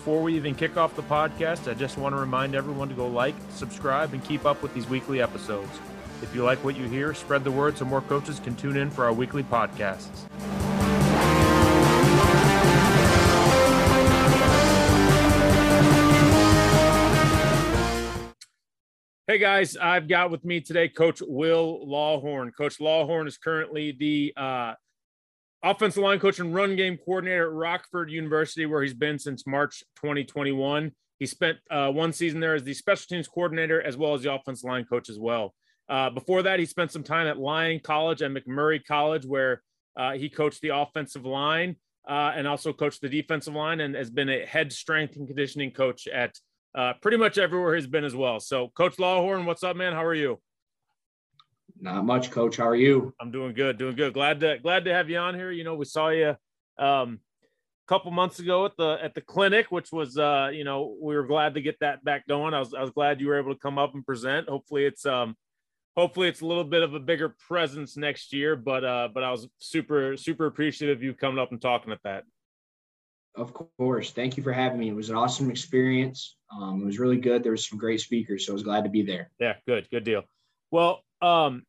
before we even kick off the podcast, I just want to remind everyone to go like, subscribe, and keep up with these weekly episodes. If you like what you hear, spread the word so more coaches can tune in for our weekly podcasts. Hey guys, I've got with me today Coach Will Lawhorn. Coach Lawhorn is currently the uh, offensive line coach and run game coordinator at Rockford University, where he's been since March 2021. He spent uh, one season there as the special teams coordinator as well as the offensive line coach as well. Uh, before that, he spent some time at Lyon College and MacMurray College, where uh, he coached the offensive line uh, and also coached the defensive line and has been a head strength and conditioning coach at uh, pretty much everywhere he's been as well. So, Coach Lawhorn, what's up, man? How are you? Not much, Coach. How are you? I'm doing good, doing good. Glad to glad to have you on here. You know, we saw you um, a couple months ago at the at the clinic, which was uh, you know we were glad to get that back going. I was I was glad you were able to come up and present. Hopefully, it's um hopefully it's a little bit of a bigger presence next year. But uh, but I was super super appreciative of you coming up and talking at that. Of course. Thank you for having me. It was an awesome experience. Um, it was really good. There was some great speakers, so I was glad to be there. Yeah, good, good deal. Well, um,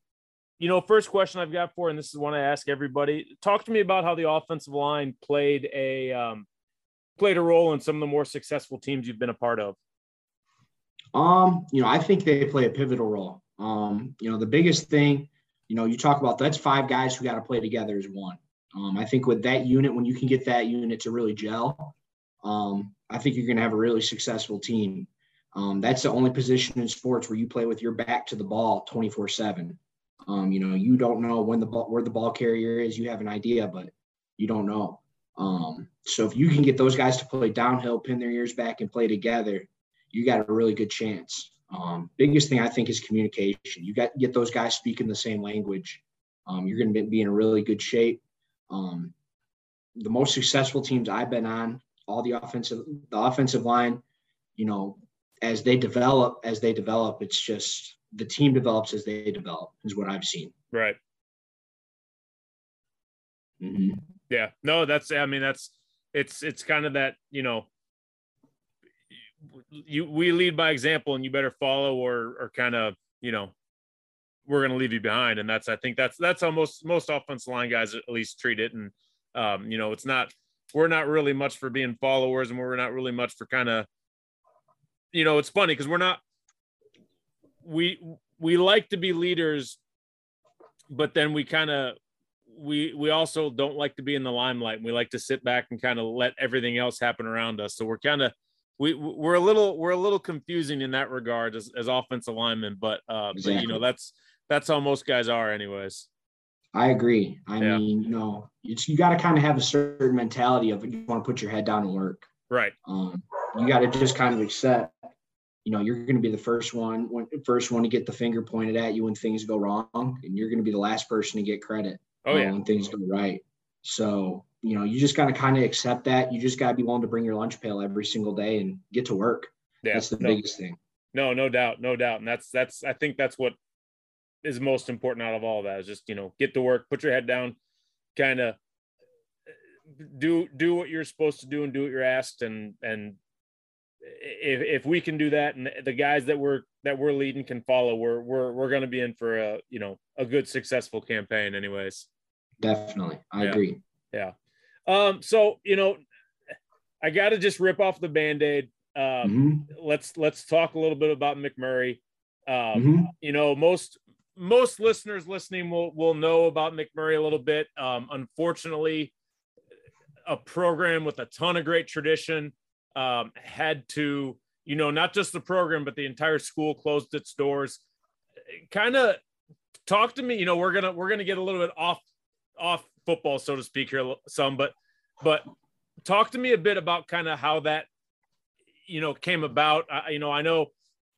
you know, first question I've got for, and this is one I ask everybody. Talk to me about how the offensive line played a um, played a role in some of the more successful teams you've been a part of. Um, you know, I think they play a pivotal role. Um, you know, the biggest thing, you know, you talk about that's five guys who got to play together as one. Um, I think with that unit, when you can get that unit to really gel, um, I think you're going to have a really successful team. Um, that's the only position in sports where you play with your back to the ball 24 seven. Um, you know, you don't know when the ball, where the ball carrier is. You have an idea, but you don't know. Um, so if you can get those guys to play downhill, pin their ears back, and play together, you got a really good chance. Um, biggest thing I think is communication. You got get those guys speaking the same language. Um, you're going to be in a really good shape. Um, the most successful teams I've been on, all the offensive, the offensive line, you know, as they develop, as they develop, it's just the team develops as they develop is what I've seen. Right. Mm-hmm. Yeah. No, that's. I mean, that's. It's it's kind of that you know. You we lead by example, and you better follow, or or kind of you know, we're going to leave you behind, and that's I think that's that's how most most offensive line guys at least treat it, and um, you know, it's not we're not really much for being followers, and we're not really much for kind of, you know, it's funny because we're not we we like to be leaders, but then we kind of we we also don't like to be in the limelight. We like to sit back and kind of let everything else happen around us. So we're kind of we we're a little we're a little confusing in that regard as, as offensive linemen, but uh, exactly. but you know that's that's how most guys are, anyways. I agree. I yeah. mean, you know, it's you got to kind of have a certain mentality of you want to put your head down and work. Right. Um, you got to just kind of accept you know you're going to be the first one first one to get the finger pointed at you when things go wrong and you're going to be the last person to get credit oh, yeah. when things go right. So you know you just got to kind of accept that. You just got to be willing to bring your lunch pail every single day and get to work. Yeah, that's the no, biggest thing. No no doubt no doubt and that's that's i think that's what is most important out of all of that is just you know get to work put your head down kind of do do what you're supposed to do and do what you're asked. And and if, if we can do that and the guys that we're that we're leading can follow we're we're, we're going to be in for a you know a good successful campaign anyways. Definitely. I yeah. agree. Yeah. Um so you know i got to just rip off the band-aid. Um mm-hmm. let's let's talk a little bit about MacMurray um mm-hmm. you know most most listeners listening will will know about MacMurray a little bit. Um unfortunately a program with a ton of great tradition um, had to, you know, not just the program, but the entire school closed its doors. Kind of talk to me. You know, we're gonna we're gonna get a little bit off off football, so to speak, here some, but but talk to me a bit about kind of how that you know came about. I, you know, I know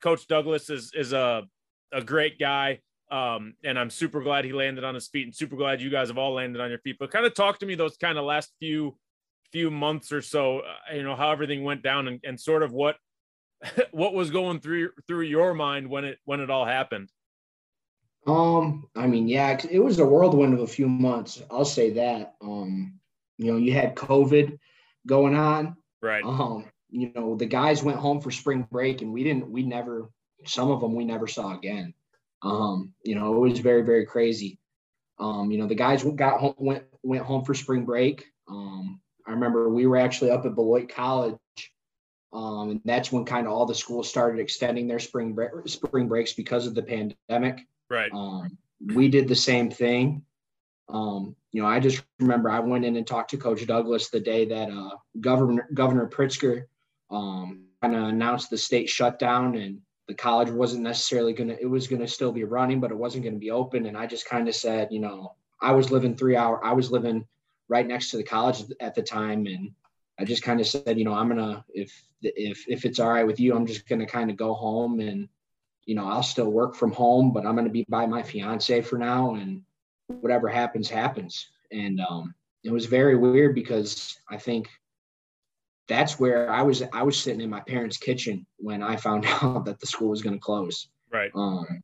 Coach Douglas is is a a great guy. Um, and I'm super glad he landed on his feet and super glad you guys have all landed on your feet. But kind of talk to me those kind of last few few months or so, uh, you know, how everything went down and, and sort of what what was going through through your mind when it when it all happened. Um, I mean, yeah, it was a whirlwind of a few months. I'll say that. Um, you know, you had COVID going on. Right. Um, you know, the guys went home for spring break and we didn't, we never, some of them we never saw again. Um, you know, it was very, very crazy. Um, you know, the guys got home, went, went home for spring break. Um, I remember we were actually up at Beloit College. Um, and that's when kind of all the schools started extending their spring break, spring breaks because of the pandemic. Right. Um, we did the same thing. Um, you know, I just remember I went in and talked to Coach Douglas the day that uh, Governor Governor Pritzker um, kind of announced the state shutdown and the college wasn't necessarily going to. It was going to still be running, but it wasn't going to be open. And I just kind of said, you know, I was living three hour. I was living right next to the college at the time, and I just kind of said, you know, I'm gonna if if if it's all right with you, I'm just gonna kind of go home and you know I'll still work from home, but I'm gonna be by my fiance for now, and whatever happens, happens. And um, it was very weird because I think that's where I was. I was sitting in my parents' kitchen when I found out that the school was going to close. Right. Um,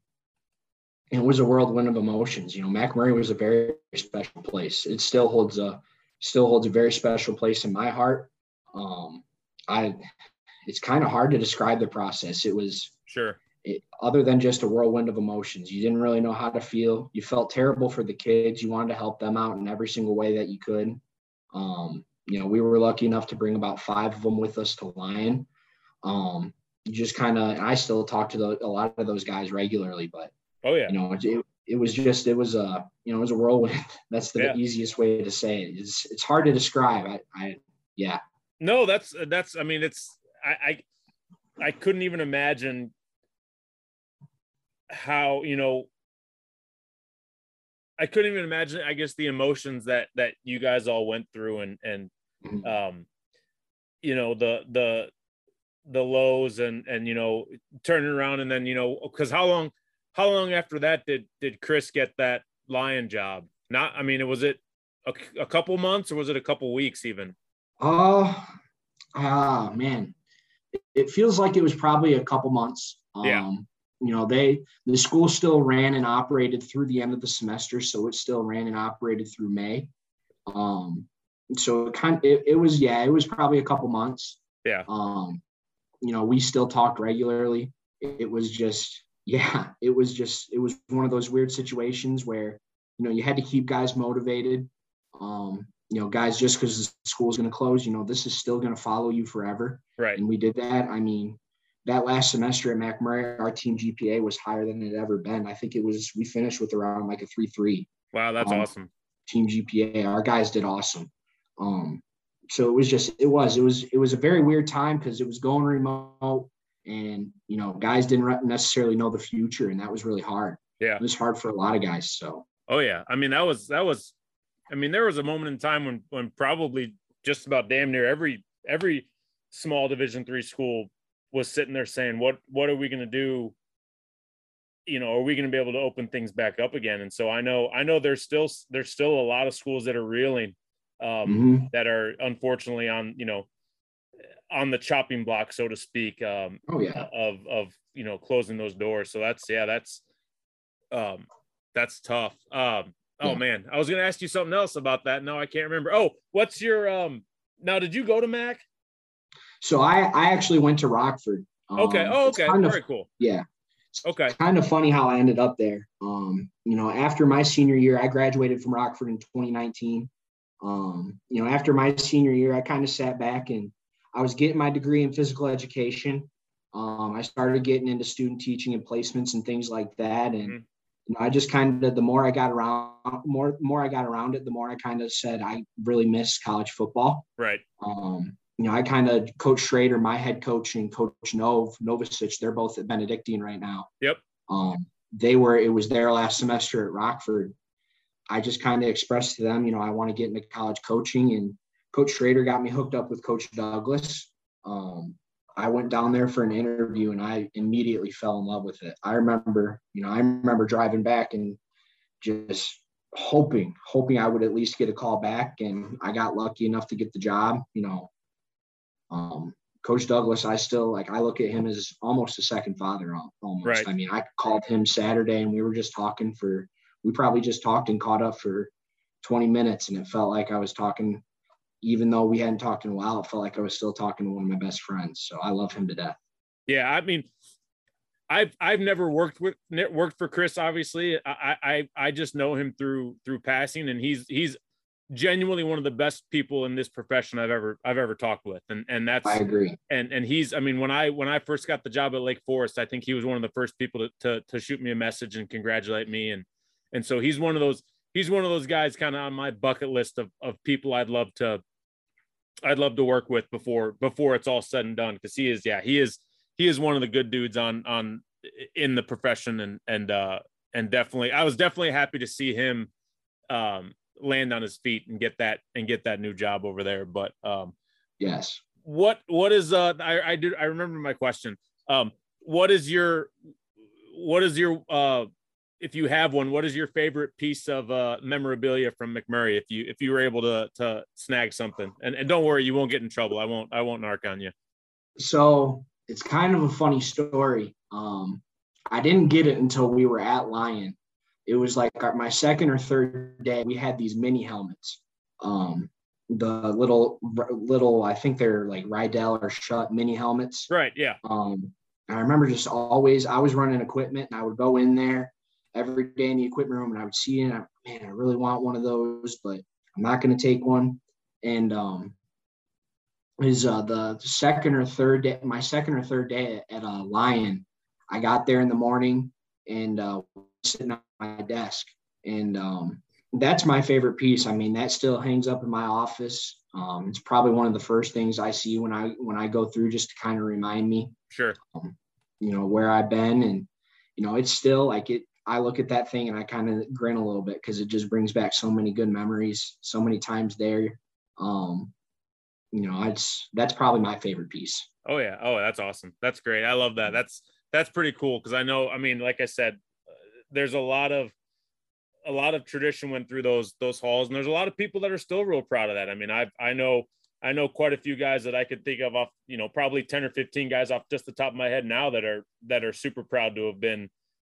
it was a whirlwind of emotions. You know, MacMurray was a very special place. It still holds a still holds a very special place in my heart. Um, I, it's kind of hard to describe the process. It was sure it, other than just a whirlwind of emotions. You didn't really know how to feel. You felt terrible for the kids. You wanted to help them out in every single way that you could. Um, you know, we were lucky enough to bring about five of them with us to Lyon. Um, you just kind of, I still talk to the, a lot of those guys regularly, but oh yeah, you know, it, it was just, it was a, you know, it was a whirlwind. That's the yeah. easiest way to say it. It's, it's hard to describe. I, I, yeah. No, that's, that's, I mean, it's, I, I, I couldn't even imagine how you know I couldn't even imagine I guess the emotions that that you guys all went through and and mm-hmm. um you know the the the lows and and you know turning around and then you know because how long how long after that did did Chris get that Lyon job? Not I mean, was it a, a couple months or was it a couple weeks even? Oh, ah, man, it feels like it was probably a couple months. Um, yeah you know they the school still ran and operated through the end of the semester so it still ran and operated through may um so it kind of, it, it was yeah it was probably a couple months yeah um you know we still talked regularly it, it was just yeah it was just it was one of those weird situations where you know you had to keep guys motivated um you know guys just because the school's going to close you know this is still going to follow you forever right and we did that i mean that last semester at MacMurray, our team GPA was higher than it had ever been. I think it was we finished with around like a three three. Wow, that's um, awesome. Team GPA, our guys did awesome. Um, so it was just it was it was it was a very weird time because it was going remote, and you know guys didn't necessarily know the future, and that was really hard. Yeah, it was hard for a lot of guys. So. Oh yeah, I mean that was that was, I mean there was a moment in time when when probably just about damn near every every small Division three school was sitting there saying, "What what are we going to do? You know, are we going to be able to open things back up again?" And so I know I know there's still there's still a lot of schools that are reeling, um, mm-hmm. that are unfortunately on you know on the chopping block, so to speak. Um, oh yeah, of of you know closing those doors. So that's yeah, that's um, that's tough. Um, oh yeah. man, I was going to ask you something else about that. No, I can't remember. Oh, what's your um? Now, did you go to Mac? So I I actually went to Rockford. Um, okay. Oh, okay. Kind of, Very cool. Yeah. Okay. kind of funny how I ended up there. Um, you know, after my senior year, I graduated from Rockford in 2019. Um, you know, after my senior year, I kind of sat back and I was getting my degree in physical education. Um, I started getting into student teaching and placements and things like that. And mm-hmm. you know, I just kind of the more I got around, more more I got around it, the more I kind of said I really miss college football. Right. Um, you know, I kind of coach Schrader, my head coach, and Coach Nov Novicic. They're both at Benedictine right now. Yep. Um, they were. It was their last semester at Rockford. I just kind of expressed to them, you know, I want to get into college coaching, and Coach Schrader got me hooked up with Coach Douglas. Um, I went down there for an interview, and I immediately fell in love with it. I remember, you know, I remember driving back and just hoping, hoping I would at least get a call back, and I got lucky enough to get the job. You know, um, Coach Douglas, I still like I look at him as almost a second father almost. Right. I mean, I called him Saturday and we were just talking for we probably just talked and caught up for 20 minutes and it felt like I was talking even though we hadn't talked in a while, it felt like I was still talking to one of my best friends. So I love him to death. Yeah, I mean, I've I've never worked with worked for Chris. Obviously, I I I just know him through through passing, and he's he's genuinely one of the best people in this profession I've ever I've ever talked with. And and that's I agree. And and he's I mean when I when I first got the job at Lake Forest, I think he was one of the first people to to, to shoot me a message and congratulate me. And and so he's one of those he's one of those guys kind of on my bucket list of of people I'd love to I'd love to work with before before it's all said and done because he is yeah he is he is one of the good dudes on on in the profession and and uh and definitely I was definitely happy to see him um land on his feet and get that and get that new job over there. But um, yes, what what is uh I I do I remember my question. Um, what is your what is your uh if you have one, what is your favorite piece of uh, memorabilia from MacMurray? If you if you were able to to snag something, and, and don't worry, you won't get in trouble. I won't I won't narc on you. So it's kind of a funny story. Um, I didn't get it until we were at Lyon, it was like our, my second or third day we had these mini helmets um the little little i think they're like Riddell or Schutt mini helmets right yeah um i remember just always i was running equipment and i would go in there every day in the equipment room and i would see it and I, man i really want one of those but i'm not going to take one and um is uh the second or third day my second or third day at, at uh, Lyon i got there in the morning and uh sitting on my desk. And um, that's my favorite piece. I mean, that still hangs up in my office. Um, it's probably one of the first things I see when I when I go through, just to kind of remind me, sure, um, you know, where I've been, and you know, it's still like it. I look at that thing and I kind of grin a little bit because it just brings back so many good memories, so many times there. Um, you know, it's that's probably my favorite piece. Oh yeah, oh that's awesome. That's great. I love that. That's that's pretty cool because I know. I mean, like I said, there's a lot of a lot of tradition went through those those halls and there's a lot of people that are still real proud of that i mean i i know i know quite a few guys that i could think of off you know probably 10 or 15 guys off just the top of my head now that are that are super proud to have been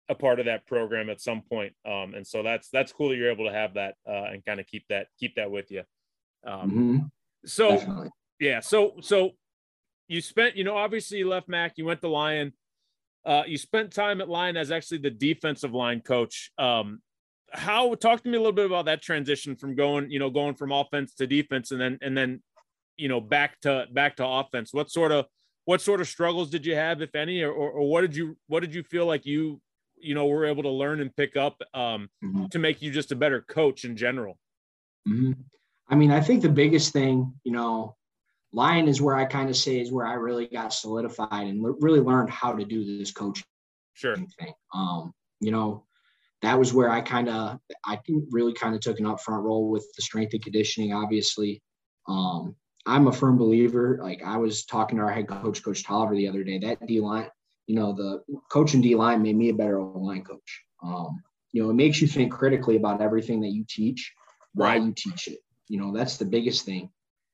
a part of that program at some point um, and so that's that's cool that you're able to have that uh, and kind of keep that keep that with you um, mm-hmm. so Definitely. yeah so so you spent you know obviously you left mac you went to Lyon uh, you spent time at Lyon as actually the defensive line coach. Um, how talk to me a little bit about that transition from going, you know, going from offense to defense, and then and then, you know, back to back to offense. What sort of what sort of struggles did you have, if any, or, or, or what did you what did you feel like you you know were able to learn and pick up um, mm-hmm. to make you just a better coach in general? Mm-hmm. I mean, I think the biggest thing, you know, Lyon is where I kind of say is where I really got solidified and really learned how to do this coaching sure. thing. Um, you know, that was where I kind of I really kind of took an upfront role with the strength and conditioning. Obviously, um, I'm a firm believer. Like I was talking to our head coach, Coach Tolliver, the other day. That D line, you know, the coach and D line made me a better line coach. Um, you know, it makes you think critically about everything that you teach, why you teach it. You know, that's the biggest thing.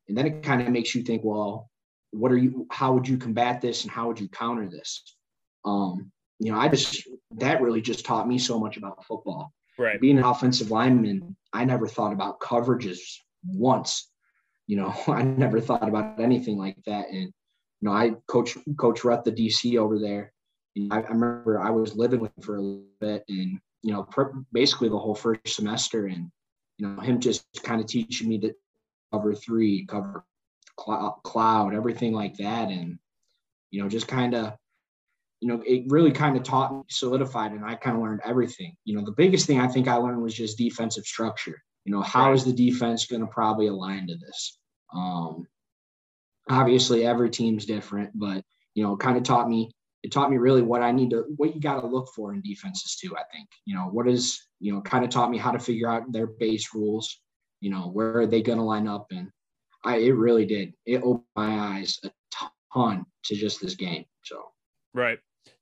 And then it kind of makes you think well what are you how would you combat this and how would you counter this? Um you know i just that really just taught me so much about football. Right. Being an offensive lineman i never thought about coverages once. You know i never thought about anything like that. And you know i coach coach Rutt the dc over there I, I, remember i was living with him for a little bit and you know basically the whole first semester and you know him just kind of teaching me to cover three, cover cloud, everything like that. And, you know, just kind of, you know, it really kind of taught me, solidified, and I kind of learned everything. You know, the biggest thing I think I learned was just defensive structure. You know, how is the defense going to probably align to this? Um, obviously, every team's different, but, you know, kind of taught me it taught me really what I need to what you got to look for in defenses too. I think you know what is you know kind of taught me how to figure out their base rules, you know, where are they going to line up? And I, it really did. It opened my eyes a ton to just this game. So, right.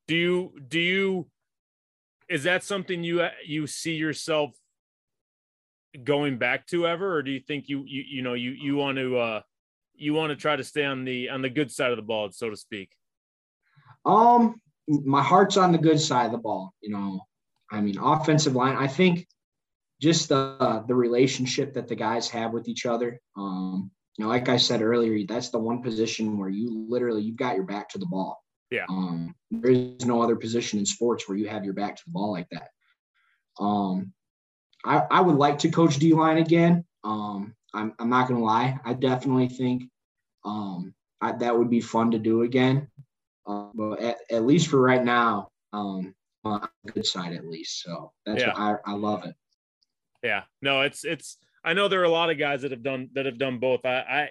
Do you, do you, is that something you, you see yourself going back to ever, or do you think you, you, you know, you, you want to, uh, you want to try to stay on the, on the good side of the ball, so to speak? Um, my heart's on the good side of the ball. You know, I mean, offensive line. I think just the the relationship that the guys have with each other. Um, you know, like I said earlier, that's the one position where you literally you've got your back to the ball. Yeah. Um, there is no other position in sports where you have your back to the ball like that. Um, I, I would like to coach D line again. Um, I'm, I'm not going to lie. I definitely think um, I, that would be fun to do again. Uh, but at, at, least for right now, um, on the good side at least. So that's yeah. I, I love it. Yeah. No, it's it's. I know there are a lot of guys that have done that have done both. I, I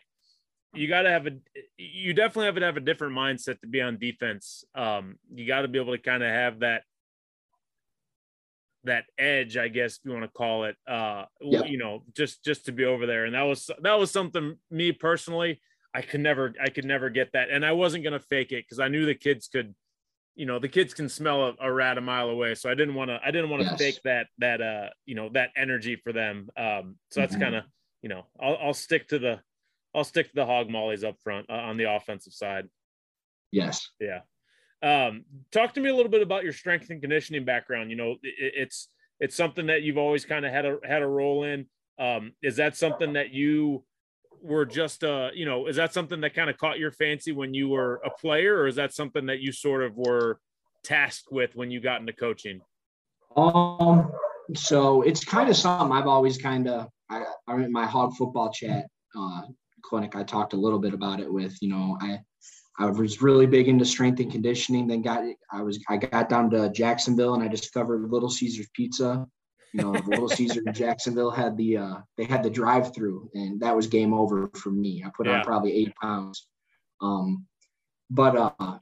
you got to have a you definitely have to have a different mindset to be on defense. Um, you got to be able to kind of have that that edge, I guess you want to call it. Uh, yeah. you know, just just to be over there, and that was that was something me personally. I could never I could never get that, and I wasn't gonna fake it because I knew the kids could. You know, the kids can smell a, a rat a mile away, so I didn't want to. I didn't want to yes. fake that that uh you know that energy for them. Um, so that's mm-hmm. kind of you know I'll I'll stick to the I'll stick to the hog mollies up front uh, on the offensive side. Yes. Yeah. Um, talk to me a little bit about your strength and conditioning background. You know, it, it's it's something that you've always kind of had a had a role in. Um, is that something that you were just uh, you know, is that something that kind of caught your fancy when you were a player, or is that something that you sort of were tasked with when you got into coaching? Um, so it's kind of something I've always kind of I, I in my hog football chat uh, clinic. I talked a little bit about it with you know I I was really big into strength and conditioning. Then got I was I got down to Jacksonville and I discovered Little Caesars Pizza. You know, Little Caesar in Jacksonville had the uh, they had the drive through, and that was game over for me. I put yeah. on probably eight pounds. Um, but uh,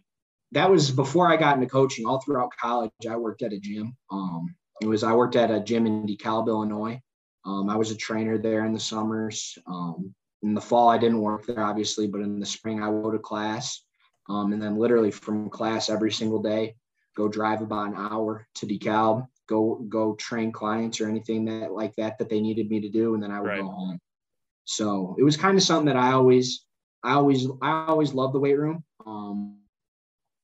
that was before I got into coaching. All throughout college, I worked at a gym. Um, it was I worked at a gym in DeKalb, Illinois. Um, I was a trainer there in the summers. Um, in the fall, I didn't work there, obviously, but in the spring, I would go to class. Um, and then literally from class every single day, go drive about an hour to DeKalb, go go train clients or anything that like that that they needed me to do, and then I would right. go home. So it was kind of something that I always, I always, I always loved the weight room. Um,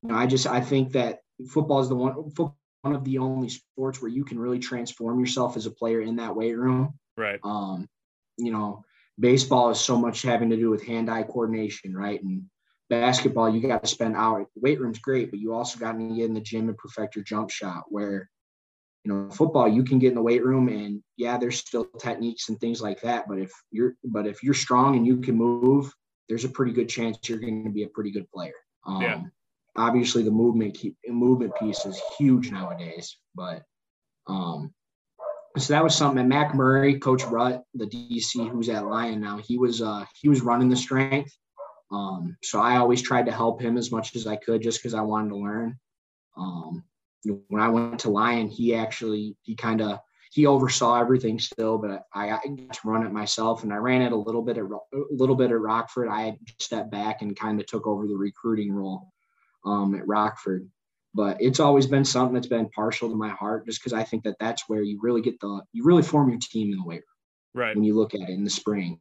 you know, I just I think that football is the one football, one of the only sports where you can really transform yourself as a player in that weight room. Right. Um, you know, baseball is so much having to do with hand-eye coordination, right? And basketball, you got to spend hours. weight room's great, but you also got to get in the gym and perfect your jump shot. Where, you know, football, you can get in the weight room and yeah, there's still techniques and things like that. But if you're, but if you're strong and you can move, there's a pretty good chance you're going to be a pretty good player. Um, yeah. Obviously, the movement keep movement piece is huge nowadays, but um, so that was something. MacMurray, Coach Rutt, the DC who's at Lyon now, he was uh, he was running the strength. Um, so I always tried to help him as much as I could, just because I wanted to learn. Um, when I went to Lyon, he actually he kind of he oversaw everything still, but I, I got to run it myself, and I ran it a little bit at a little bit at Rockford. I stepped back and kind of took over the recruiting role um, at Rockford but it's always been something that's been partial to my heart just because I think that that's where you really get the you really form your team in the weight room. Right. When you look at it in the spring.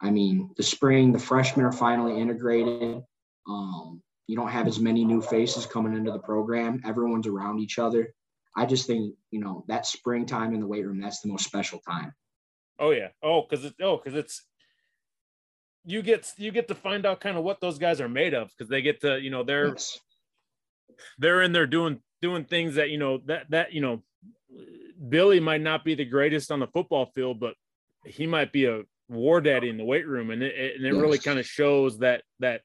I mean, the spring, the freshmen are finally integrated. Um, you don't have as many new faces coming into the program. Everyone's around each other. I just think, you know, that springtime in the weight room, that's the most special time. Oh yeah. Oh, because it's oh, because it's you get you get to find out kind of what those guys are made of because they get to, you know, they're yes they're in there doing doing things that you know that that you know Billy might not be the greatest on the football field, but he might be a war daddy in the weight room, and it, and it yes. really kind of shows that that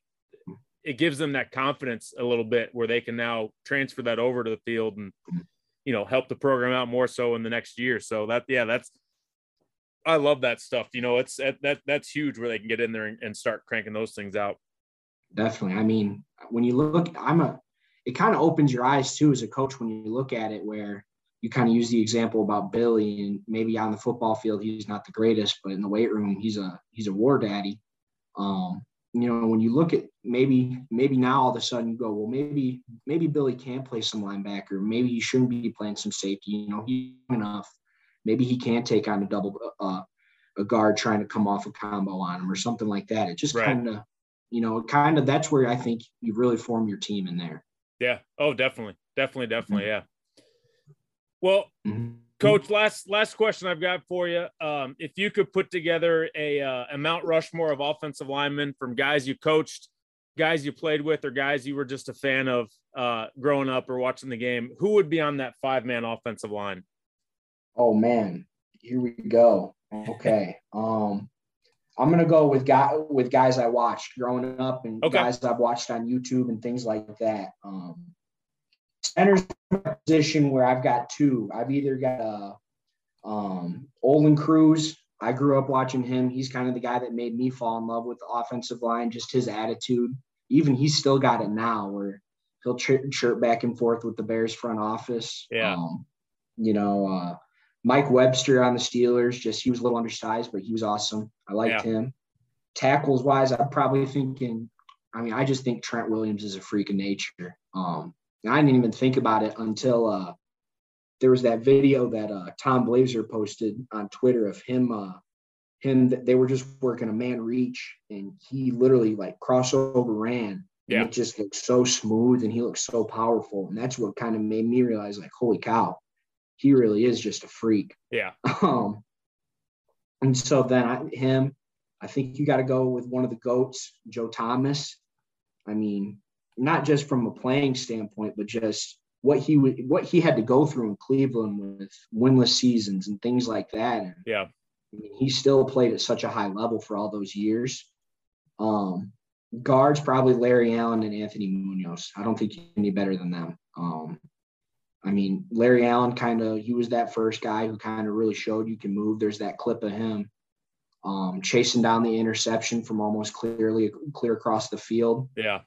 it gives them that confidence a little bit where they can now transfer that over to the field and you know help the program out more so in the next year. So that yeah, that's I love that stuff. You know, it's that that's huge where they can get in there and, and start cranking those things out. Definitely. I mean, when you look, I'm a it kind of opens your eyes too as a coach when you look at it where you kind of use the example about Billy and maybe on the football field he's not the greatest, but in the weight room he's a he's a war daddy. Um, you know, when you look at maybe maybe now all of a sudden you go, well, maybe maybe Billy can play some linebacker. Maybe he shouldn't be playing some safety. You know, he's enough. Maybe he can take on a double uh, a guard trying to come off a combo on him or something like that. It just right. kind of, you know, kind of that's where I think you really form your team in there. Yeah. Oh, definitely. Definitely. Definitely. Mm-hmm. Yeah. Well, mm-hmm. Coach, last last question I've got for you. Um, if you could put together a uh, a Mount Rushmore of offensive linemen from guys you coached, guys you played with, or guys you were just a fan of uh, growing up or watching the game, who would be on that five man offensive line? Oh man, here we go. Okay, um, I'm gonna go with guy with guys I watched growing up and okay. guys I've watched on YouTube and things like that. Um, center's position where I've got two. I've either got a um, Olin Kreutz. I grew up watching him. He's kind of the guy that made me fall in love with the offensive line, just his attitude. Even he's still got it now where he'll chirp back and forth with the Bears front office. Yeah. Um, you know, uh, Mike Webster on the Steelers, just he was a little undersized, but he was awesome. I liked yeah. him. Tackles wise, I'm probably thinking, I mean, I just think Trent Williams is a freak of nature. Um, I didn't even think about it until uh, there was that video that uh, Tom Blazer posted on Twitter of him. Uh, him, they were just working a man reach, and he literally like crossover ran. Yeah, it just looked so smooth, and he looked so powerful, and that's what kind of made me realize, like, holy cow, he really is just a freak. Yeah. Um, and so then I, him, I think you got to go with one of the goats, Joe Thomas. I mean, not just from a playing standpoint, but just what he would what he had to go through in Cleveland with winless seasons and things like that. And, yeah, I mean, he still played at such a high level for all those years. Um, guards probably Larry Allen and Anthony Munoz. I don't think any better than them. Um, I mean, Larry Allen kind of he was that first guy who kind of really showed you can move. There's that clip of him um, chasing down the interception from almost clearly clear across the field. Yeah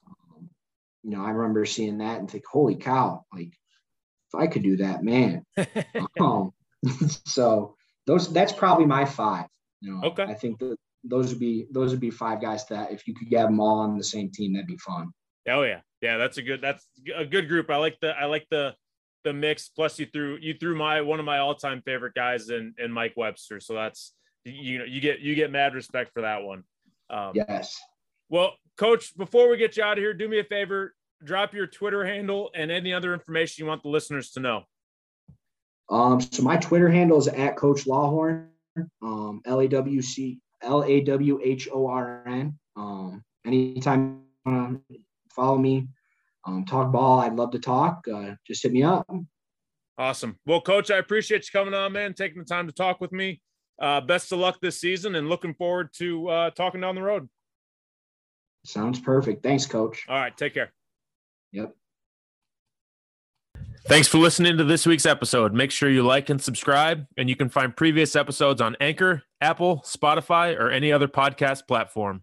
you know, I remember seeing that and think, holy cow, like if I could do that, man. um, so those that's probably my five. You know, okay. I think that those would be those would be five guys that if you could get them all on the same team, that'd be fun. Oh yeah, yeah, that's a good that's a good group. I like the I like the the mix. Plus, you threw you threw my one of my all time favorite guys in in Mike Webster. So that's you know you get you get mad respect for that one. Um, yes. Well, coach, before we get you out of here, do me a favor, drop your Twitter handle and any other information you want the listeners to know. Um, so my Twitter handle is at Coach Lawhorn, um, L A W C L A W H O R N. Um, anytime follow me, um, talk ball. I'd love to talk. Uh, just hit me up. Awesome. Well, Coach, I appreciate you coming on, man, taking the time to talk with me. Uh, best of luck this season, and looking forward to uh, talking down the road. Sounds perfect. Thanks, Coach. All right, take care. Yep. Thanks for listening to this week's episode. Make sure you like and subscribe, and you can find previous episodes on Anchor, Apple, Spotify, or any other podcast platform.